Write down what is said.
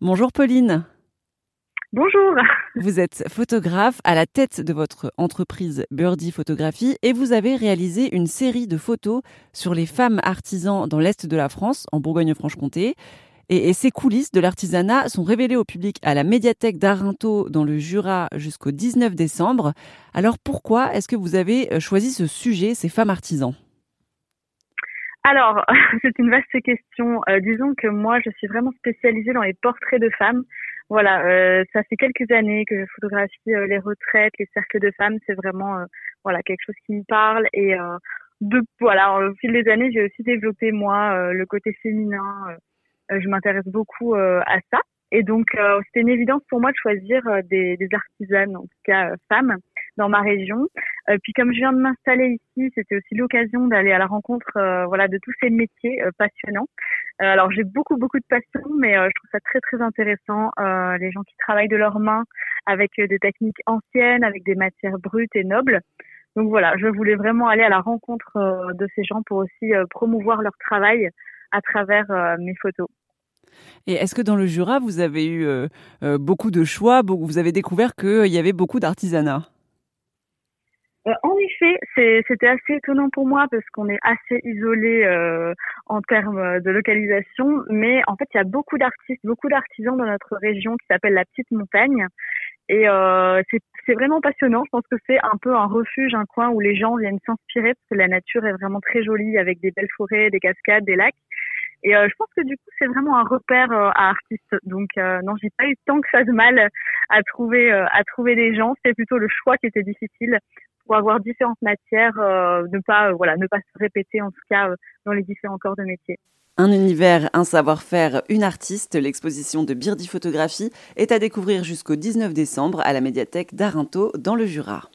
Bonjour Pauline. Bonjour. Vous êtes photographe à la tête de votre entreprise Birdie Photographie et vous avez réalisé une série de photos sur les femmes artisans dans l'Est de la France, en Bourgogne-Franche-Comté. Et, ces coulisses de l'artisanat sont révélées au public à la médiathèque d'Arinto dans le Jura jusqu'au 19 décembre. Alors pourquoi est-ce que vous avez euh, choisi ce sujet, ces femmes artisans? Alors, c'est une vaste question. Euh, disons que moi, je suis vraiment spécialisée dans les portraits de femmes. Voilà, euh, ça fait quelques années que je photographie les retraites, les cercles de femmes. C'est vraiment voilà quelque chose qui me parle. Et de voilà, au fil des années, j'ai aussi développé moi le côté féminin euh, je m'intéresse beaucoup euh, à ça. Et donc, euh, c'était une évidence pour moi de choisir des, des artisanes, en tout cas femmes, dans ma région. puis, comme je viens de m'installer ici, c'était aussi l'occasion d'aller à la rencontre, voilà, de tous ces métiers passionnants. alors, j'ai beaucoup, beaucoup de passion, mais je trouve ça très, très intéressant. les gens qui travaillent de leurs mains avec des techniques anciennes, avec des matières brutes et nobles. Donc voilà, je voulais vraiment aller à la rencontre de ces gens pour aussi promouvoir leur travail à travers mes photos. Et est-ce que dans le Jura, vous avez eu euh, euh, beaucoup de choix? Vous avez découvert qu'il y avait beaucoup d'artisanat? euh, effet, c'était assez étonnant pour moi parce qu'on est assez isolé en termes de localisation, mais en fait, il y a beaucoup d'artistes, beaucoup d'artisans dans notre région qui s'appelle la Petite Montagne. Et c'est vraiment passionnant. Je pense que c'est un peu un refuge, un coin où les gens viennent s'inspirer parce que la nature est vraiment très jolie avec des belles forêts, des cascades, des lacs. Et euh, je pense que du coup, c'est vraiment un repère euh, à artistes. Donc euh, non, j'ai pas eu tant que ça de mal à trouver à trouver des gens. C'est plutôt le choix qui était difficile pour avoir différentes matières, ne pas voilà, ne pas se répéter en tout cas dans les différents corps de métier. Un univers, un savoir-faire, une artiste. L'exposition de Birdi Photographie est à découvrir jusqu'au 19 décembre à la médiathèque d'Arinto dans le Jura.